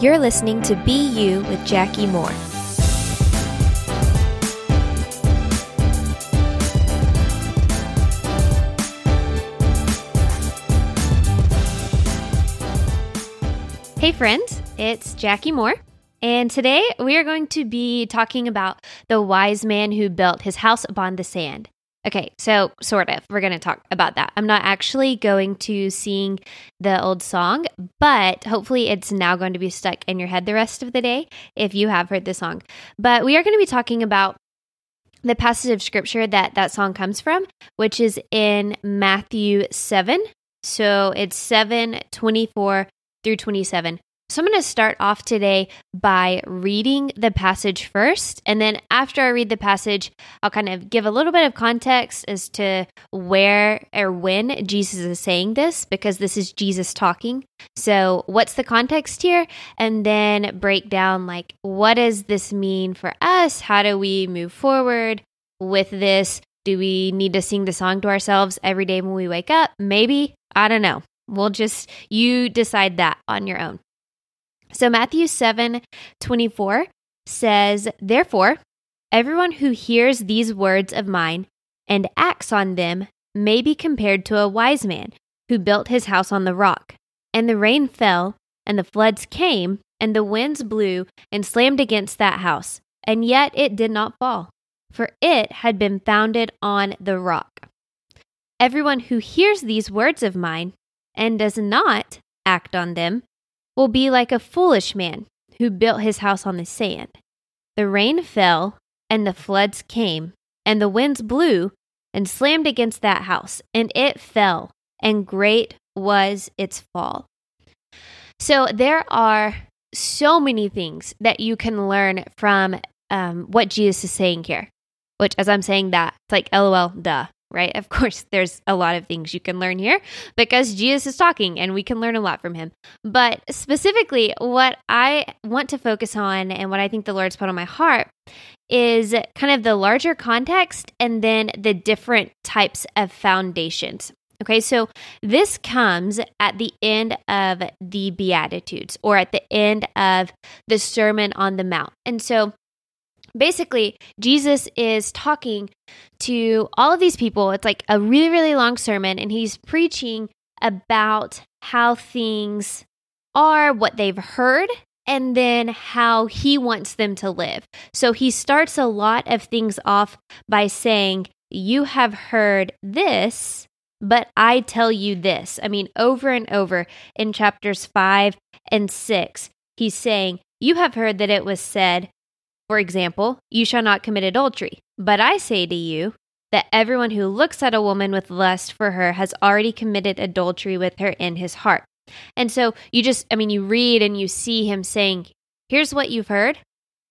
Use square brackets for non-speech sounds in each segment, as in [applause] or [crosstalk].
You're listening to Be You with Jackie Moore. Hey, friends, it's Jackie Moore. And today we are going to be talking about the wise man who built his house upon the sand. Okay, so sort of, we're going to talk about that. I'm not actually going to sing the old song, but hopefully it's now going to be stuck in your head the rest of the day if you have heard the song. But we are going to be talking about the passage of scripture that that song comes from, which is in Matthew 7. So it's 7 24 through 27. So I'm going to start off today by reading the passage first. And then after I read the passage, I'll kind of give a little bit of context as to where or when Jesus is saying this, because this is Jesus talking. So, what's the context here? And then break down like, what does this mean for us? How do we move forward with this? Do we need to sing the song to ourselves every day when we wake up? Maybe. I don't know. We'll just, you decide that on your own. So Matthew 7 24 says, Therefore, everyone who hears these words of mine and acts on them may be compared to a wise man who built his house on the rock. And the rain fell, and the floods came, and the winds blew and slammed against that house, and yet it did not fall, for it had been founded on the rock. Everyone who hears these words of mine and does not act on them will be like a foolish man who built his house on the sand. The rain fell, and the floods came, and the winds blew and slammed against that house, and it fell, and great was its fall. So there are so many things that you can learn from um, what Jesus is saying here. Which, as I'm saying that, it's like, lol, duh right? Of course, [laughs] there's a lot of things you can learn here because Jesus is talking and we can learn a lot from him. But specifically, what I want to focus on and what I think the Lord's put on my heart is kind of the larger context and then the different types of foundations. Okay, so this comes at the end of the Beatitudes or at the end of the Sermon on the Mount. And so basically Jesus is talking to all of these people. It's like a really, really long sermon, and he's preaching about how things are, what they've heard, and then how he wants them to live. So he starts a lot of things off by saying, You have heard this, but I tell you this. I mean, over and over in chapters five and six, he's saying, You have heard that it was said, for example, you shall not commit adultery. But I say to you that everyone who looks at a woman with lust for her has already committed adultery with her in his heart. And so you just, I mean, you read and you see him saying, here's what you've heard.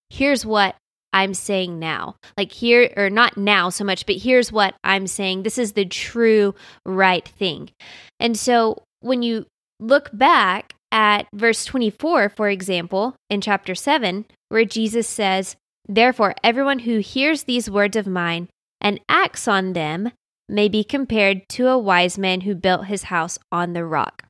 Here's what I'm saying now. Like here, or not now so much, but here's what I'm saying. This is the true right thing. And so when you look back at verse 24, for example, in chapter 7, where Jesus says, Therefore, everyone who hears these words of mine and acts on them may be compared to a wise man who built his house on the rock.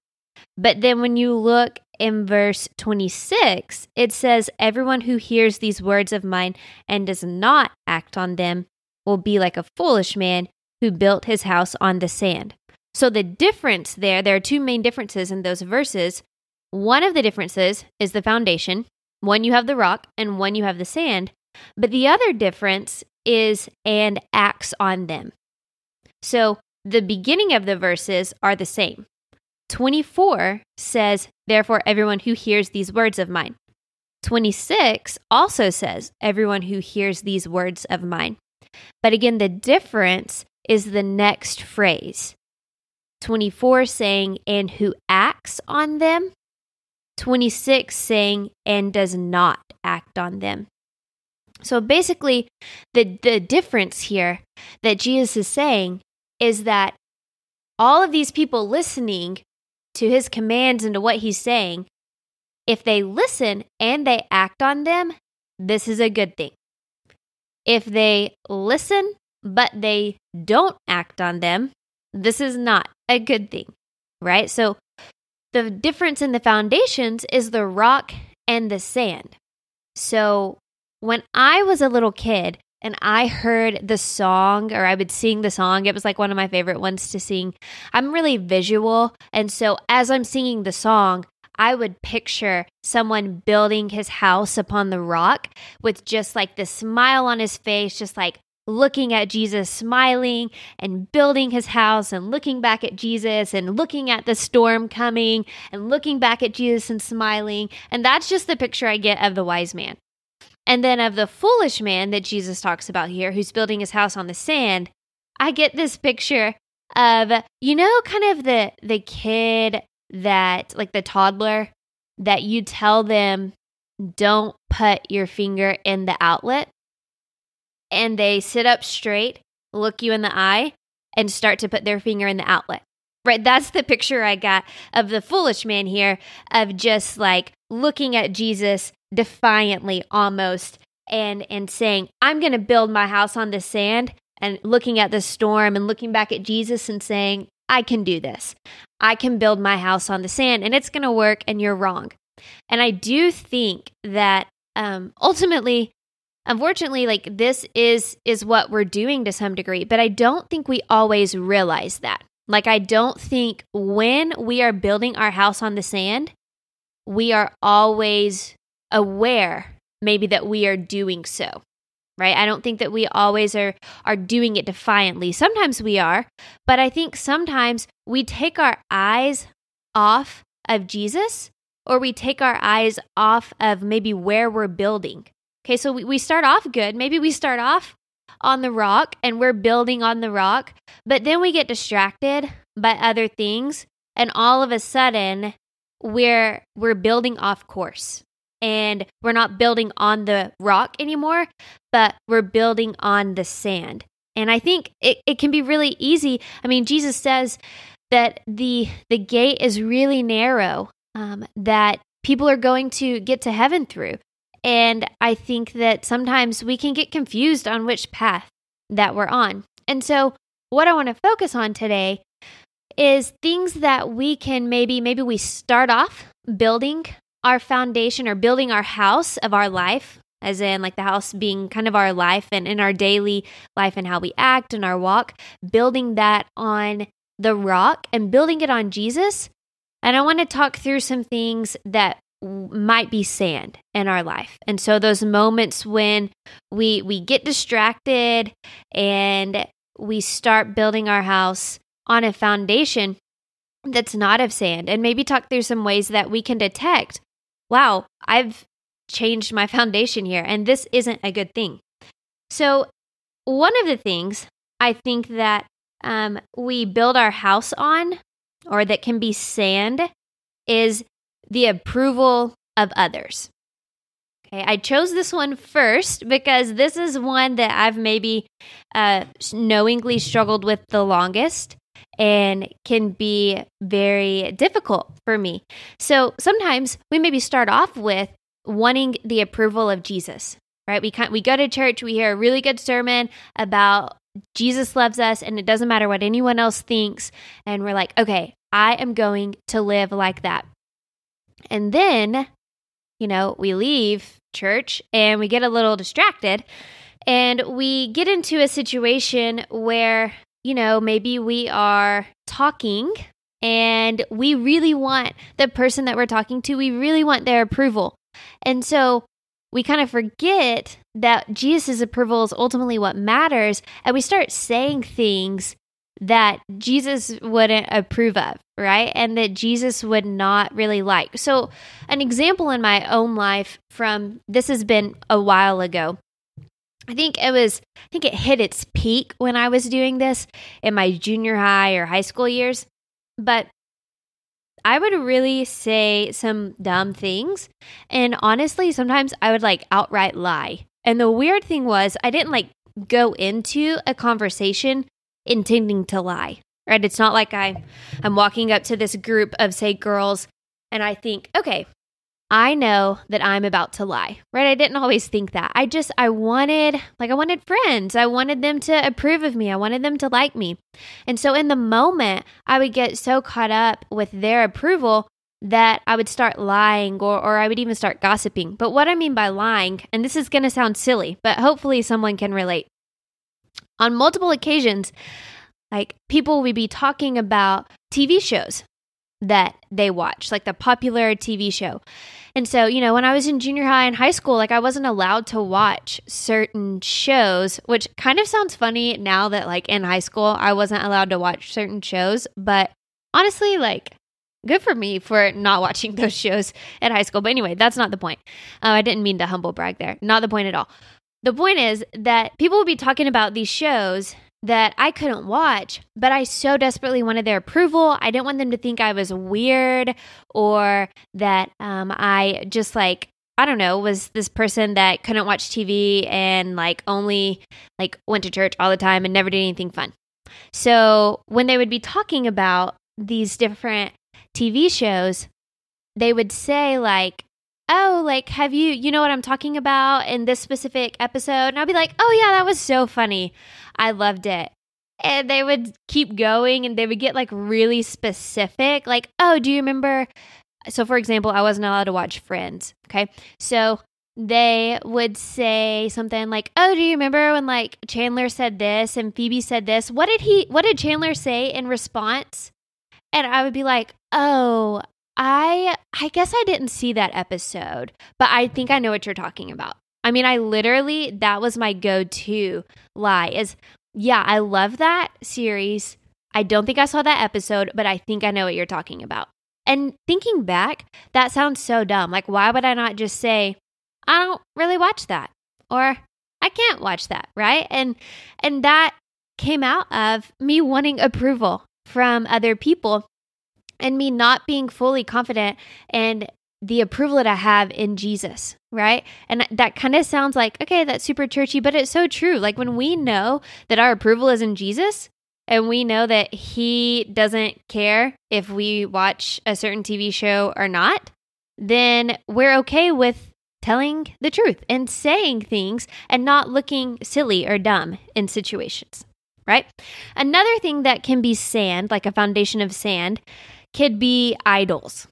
But then when you look in verse 26, it says, Everyone who hears these words of mine and does not act on them will be like a foolish man who built his house on the sand. So the difference there, there are two main differences in those verses. One of the differences is the foundation. One you have the rock and one you have the sand. But the other difference is and acts on them. So the beginning of the verses are the same. 24 says, Therefore, everyone who hears these words of mine. 26 also says, Everyone who hears these words of mine. But again, the difference is the next phrase. 24 saying, And who acts on them. 26 saying, and does not act on them. So basically, the, the difference here that Jesus is saying is that all of these people listening to his commands and to what he's saying, if they listen and they act on them, this is a good thing. If they listen but they don't act on them, this is not a good thing, right? So the difference in the foundations is the rock and the sand. So when I was a little kid and I heard the song or I would sing the song, it was like one of my favorite ones to sing. I'm really visual. And so as I'm singing the song, I would picture someone building his house upon the rock with just like the smile on his face, just like looking at Jesus, smiling and building his house, and looking back at Jesus, and looking at the storm coming, and looking back at Jesus and smiling. And that's just the picture I get of the wise man. And then of the foolish man that Jesus talks about here, who's building his house on the sand, I get this picture of, you know, kind of the the kid that like the toddler that you tell them don't put your finger in the outlet and they sit up straight, look you in the eye, and start to put their finger in the outlet. Right? That's the picture I got of the foolish man here, of just like looking at Jesus defiantly almost and and saying, I'm gonna build my house on the sand and looking at the storm and looking back at Jesus and saying, I can do this. I can build my house on the sand and it's gonna work and you're wrong. And I do think that um, ultimately unfortunately like this is is what we're doing to some degree but i don't think we always realize that. Like i don't think when we are building our house on the sand we are always aware maybe that we are doing so right? I don't think that we always are are doing it defiantly. Sometimes we are but i think sometimes we take our eyes off of jesus or we take our eyes off of maybe where we're building Okay, so we, we start off good. Maybe we start off on the rock and we're building on the rock, but then we get distracted by other things and all of a sudden we're we're building off course and we're not building on the rock anymore, but we're building on the sand. And I think it, it can be really easy. I mean, Jesus says that the the gate is really narrow, um, that people are going to get to heaven through. And I think that sometimes we can get confused on which path that we're on. And so, what I want to focus on today is things that we can maybe, maybe we start off building our foundation or building our house of our life, as in like the house being kind of our life and in our daily life and how we act and our walk, building that on the rock and building it on Jesus. And I want to talk through some things that might be sand in our life. And so those moments when we we get distracted and we start building our house on a foundation that's not of sand and maybe talk through some ways that we can detect, wow, I've changed my [laughs] foundation here and this isn't a good thing. So one of the things I think that um, we build our house on or that can be sand is the approval of others. Okay, I chose this one first because this is one that I've maybe uh, knowingly struggled with the longest and can be very difficult for me. So sometimes we maybe start off with wanting the approval of Jesus, right? We can we go to church, we hear a really good sermon about Jesus loves us and it doesn't matter what anyone else thinks and we're like, "Okay, I am going to live like that." And then, you know, we leave church and we get a little distracted and we get into a situation where, you know, maybe we are talking and we really want the person that we're talking to, we really want their approval. And so we kind of forget that Jesus' approval is ultimately what matters. And we start saying things that Jesus wouldn't approve of, right? And that Jesus would not really like. So, an example in my own life from this has been a while ago. I think it was, I think it hit its peak when I was doing this in my junior high or high school years. But I would really say some dumb things. And honestly, sometimes I would like outright lie. And the weird thing was, I didn't like go into a conversation intending to lie, right? It's not like I, I'm walking up to this group of, say, girls, and I think, okay, I know that I'm about to lie, right? I didn't always think that. I just, I wanted, like, I wanted friends. I wanted them to approve of me. I wanted them to like me. And so in the moment, I would get so caught up with their approval that I would start lying or, or I would even start gossiping. But what I mean by lying, and this is going to sound silly, but hopefully someone can relate. On multiple occasions, like people would be talking about TV shows that they watch, like the popular TV show. And so, you know, when I was in junior high and high school, like I wasn't allowed to watch certain shows, which kind of sounds funny now that, like, in high school, I wasn't allowed to watch certain shows. But honestly, like, good for me for not [laughs] watching those shows at high school. But anyway, that's not the point. Uh, I didn't mean to humble brag there. Not the point at all. The point is that people will be talking about these shows that I couldn't watch, but I so desperately wanted their approval. I didn't want them to think I was weird or that um, I just like, I don't know, was this person that couldn't watch TV and like only like went to church all the time and never did anything fun. So when they would be talking about these different TV shows, they would say, like, oh, like, have you, you know what I'm talking about in this specific episode? And I'll be like, oh, yeah, that was so funny. I loved it. And they would keep going and they would get like really specific, like, oh, do you remember? So, for example, I wasn't allowed to watch Friends. Okay. So they would say something like, "Oh, do you remember when like Chandler said this and Phoebe said this? What did he what did Chandler say in response?" And I would be like, "Oh, I I guess I didn't see that episode, but I think I know what you're talking about." I mean, I literally that was my go-to lie is, "Yeah, I love that series. I don't think I saw that episode, but I think I know what you're talking about." And thinking back, that sounds so dumb. Like why would I not just say, "I don't really watch that." Or I can't watch that, right? And and that came out of me wanting approval from other people and me not being fully confident and the approval that I have in Jesus, right? And that kind of sounds like, okay, that's super churchy, but it's so true. Like when we know that our approval is in Jesus and we know that He doesn't care if we watch a certain TV show or not, then we're okay with telling the truth and saying things and not looking silly or dumb in situations right? Another thing that can be sand, like a foundation of sand, could be idols.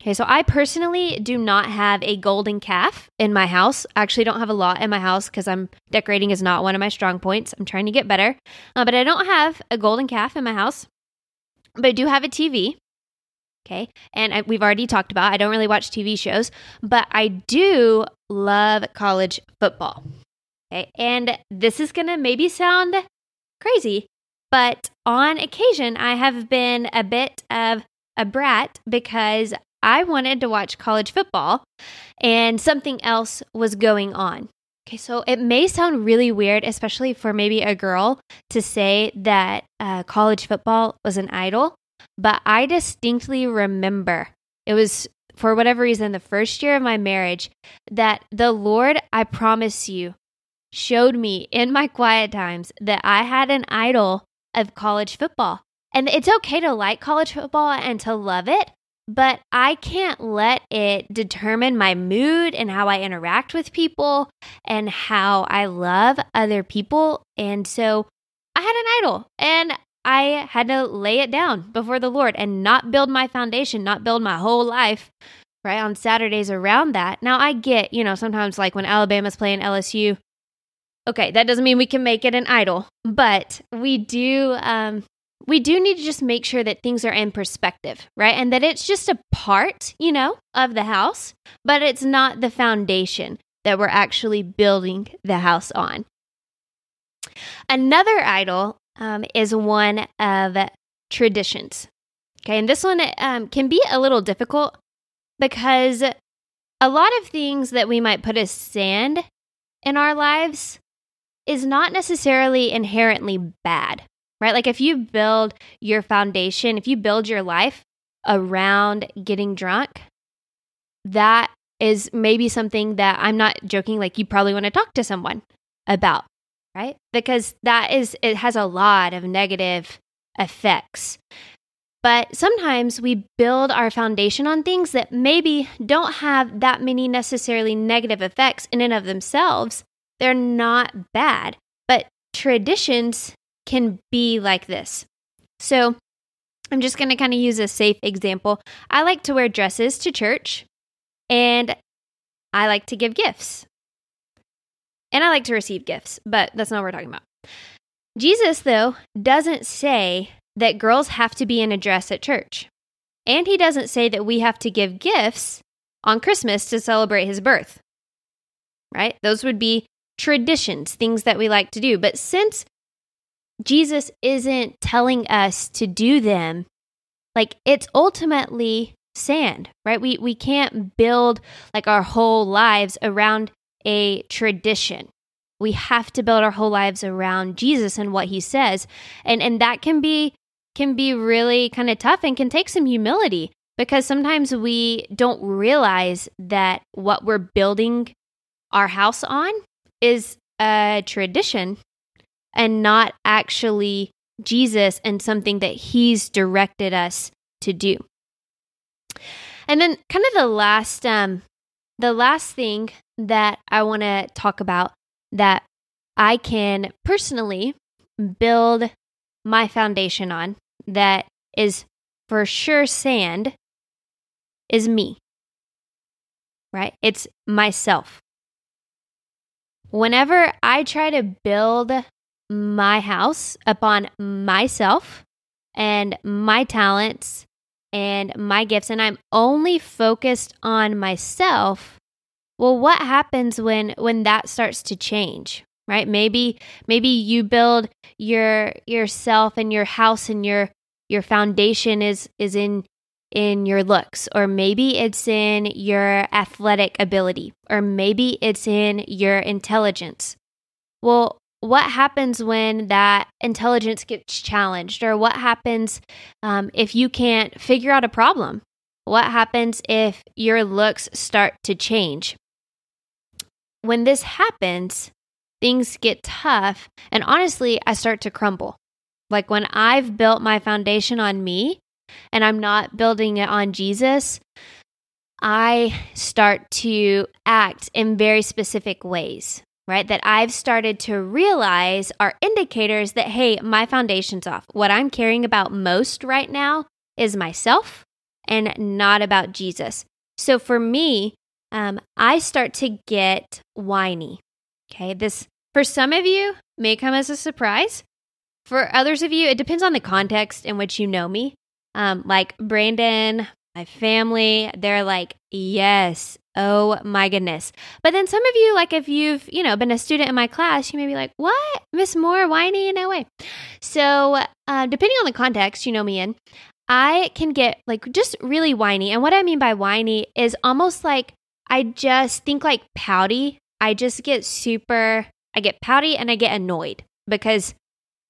Okay, so I personally do not have a golden calf in my house. I actually don't have a lot in my house because I'm decorating is not one of my strong points. I'm trying to get better, uh, but I don't have a golden calf in my house. But I do have a TV. Okay, and I, we've already talked about I don't really watch TV shows, but I do love college football. Okay, and this is gonna maybe sound crazy. But on occasion, I have been a bit of a brat because I wanted to watch college football and something else was going on. Okay, so it may sound really weird, especially for maybe a girl, to say that uh, college football was an idol, but I distinctly remember it was for whatever reason the first year of my marriage that the Lord, I promise you, showed me in my quiet times that I had an idol of college football. And it's okay to like college football and to love it, but I can't let it determine my mood and how I interact with people and how I love other people. And so I had an idol and I had to lay it down before the Lord and not build my foundation, not build my whole life right on Saturdays around that. Now I get, you know, sometimes like when Alabama's playing LSU, okay, that doesn't mean we can make it an idol, but we do um we do need to just make sure that things are in perspective, right? And that it's just a part, you know, of the house, but it's not the foundation that we're actually building the house on. Another idol um, is one of traditions. Okay, and this one um, can be a little difficult because a lot of things that we might put as sand in our lives is not necessarily inherently bad, right? Like if you build your foundation, if you build your life around getting drunk, that is maybe something that I'm not joking, like you probably want to talk to someone about, right? Because that is, it has a lot of negative effects. But sometimes we build our foundation on things that maybe don't have that many necessarily negative effects in and of themselves, they're not bad, but traditions can be like this. So, I'm just going to kind of use a safe example. I like to wear dresses to church and I like to give gifts. And I like to receive gifts, but that's not what we're talking about. Jesus, though, doesn't say that girls have to be in a dress at church. And he doesn't say that we have to give gifts on Christmas to celebrate his birth. Right? Those would be traditions, things that we like to do. But since Jesus isn't telling us to do them, like it's ultimately sand, right? We we can't build like our whole lives around a tradition. We have to build our whole lives around Jesus and what he says. And and that can be can be really kind of tough and can take some humility because sometimes we don't realize that what we're building our house on is a tradition and not actually Jesus and something that he's directed us to do. And then kind of the last um the last thing that I want to talk about that I can personally build my foundation on that is for sure sand is me. Right? It's myself. Whenever I try to build my house upon myself and my talents and my gifts, and I'm only focused on myself, well, what happens when when that starts to change? Right? Maybe maybe you build your yourself and your house and your your foundation is is in in your looks, or maybe it's in your athletic ability, or maybe it's in your intelligence. Well, what happens when that intelligence gets challenged, or what happens um, if you can't figure out a problem? What happens if your looks start to change? When this happens, things get tough, and honestly, I start to crumble. Like when I've built my foundation on me, and I'm not building it on Jesus, I start to act in very specific ways, right? That I've started to realize are indicators that, hey, my foundation's off. What I'm caring about most right now is myself and not about Jesus. So for me, um, I start to get whiny. Okay. This, for some of you, may come as a surprise. For others of you, it depends on the context in which you know me. Um, like Brandon, my family, they're like, yes, oh my goodness. But then some of you, like if you've, you know, been a student in my class, you may be like, what? Miss Moore, whiny? In no way. So, uh, depending on the context you know me in, I can get like just really whiny. And what I mean by whiny is almost like I just think like pouty. I just get super, I get pouty and I get annoyed because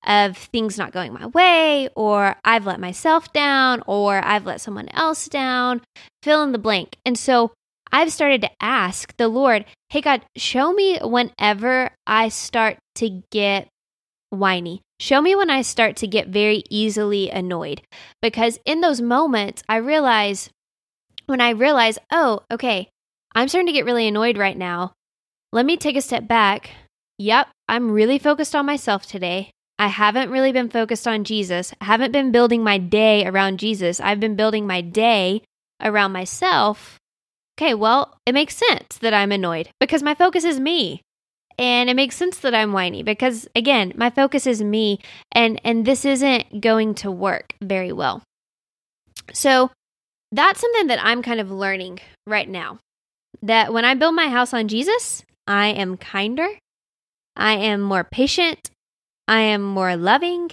of things not going my way, or I've let myself down, or I've let someone else down, fill in the blank. And so I've started to ask the Lord, hey, God, show me whenever I start to get whiny. Show me when I start to get very easily annoyed. Because in those moments, I realize, when I realize, oh, okay, I'm starting to get really annoyed right now. Let me take a step back. Yep, I'm really focused on myself today. I haven't really been focused on Jesus. I haven't been building my day around Jesus. I've been building my day around myself. Okay, well, it makes sense that I'm annoyed because my focus is me. And it makes sense that I'm whiny because again, my focus is me and and this isn't going to work very well. So, that's something that I'm kind of learning right now. That when I build my house on Jesus, I am kinder, I am more patient, I am more loving.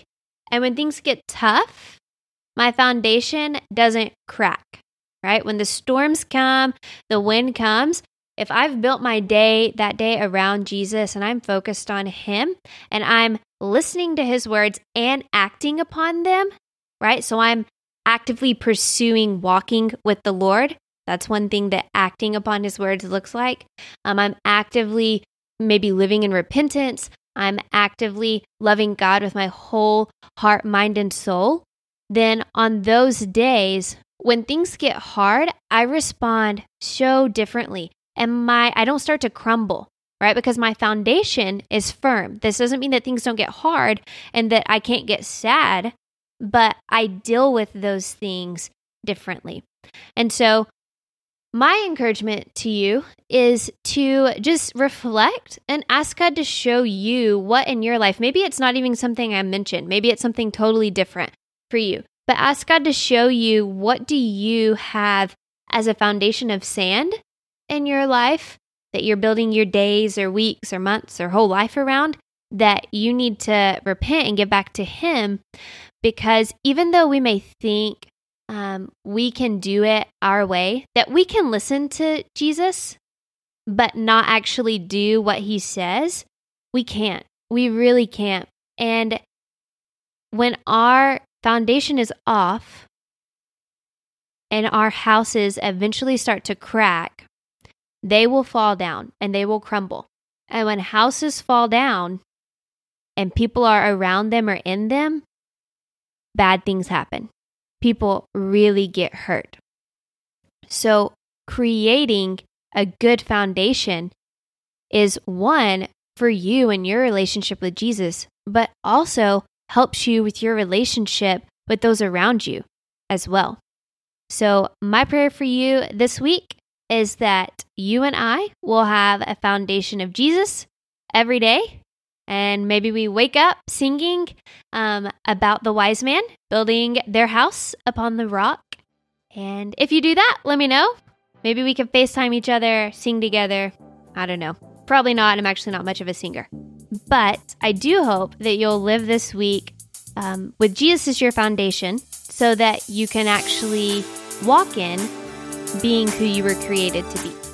And when things get tough, my foundation doesn't crack, right? When the storms come, the wind comes, if I've built my day that day around Jesus and I'm focused on Him and I'm listening to His words and acting upon them, right? So I'm actively pursuing walking with the Lord. That's one thing that acting upon His words looks like. Um, I'm actively maybe living in repentance. I'm actively loving God with my whole heart, mind, and soul, then on those days, when things get hard, I respond so differently. And my I don't start to crumble, right? Because my foundation is firm. This doesn't mean that things don't get hard and that I can't get sad, but I deal with those things differently. And so, my encouragement to you is to just reflect and ask God to show you what in your life, maybe it's not even something I mentioned, maybe it's something totally different for you, but ask God to show you what do you have as a foundation of sand in your life that you're building your days or weeks or months or whole life around that you need to repent and give back to Him? Because even though we may think um, we can do it our way, that we can listen to Jesus but not actually do what He says, we can't. We really can't. And when our foundation is off and our houses eventually start to crack, they will fall down and they will crumble. And when houses fall down and people are around them or in them, bad things happen. People really get hurt. So, creating a good foundation is one for you and your relationship with Jesus, but also helps you with your relationship with those around you as well. So, my prayer for you this week is that you and I will have a foundation of Jesus every day. And maybe we wake up singing um, about the wise man building their house upon the rock. And if you do that, let me know. Maybe we can FaceTime each other, sing together. I don't know. Probably not. I'm actually not much of a singer. But I do hope that you'll live this week um, with Jesus as your foundation so that you can actually walk in being who you were created to be.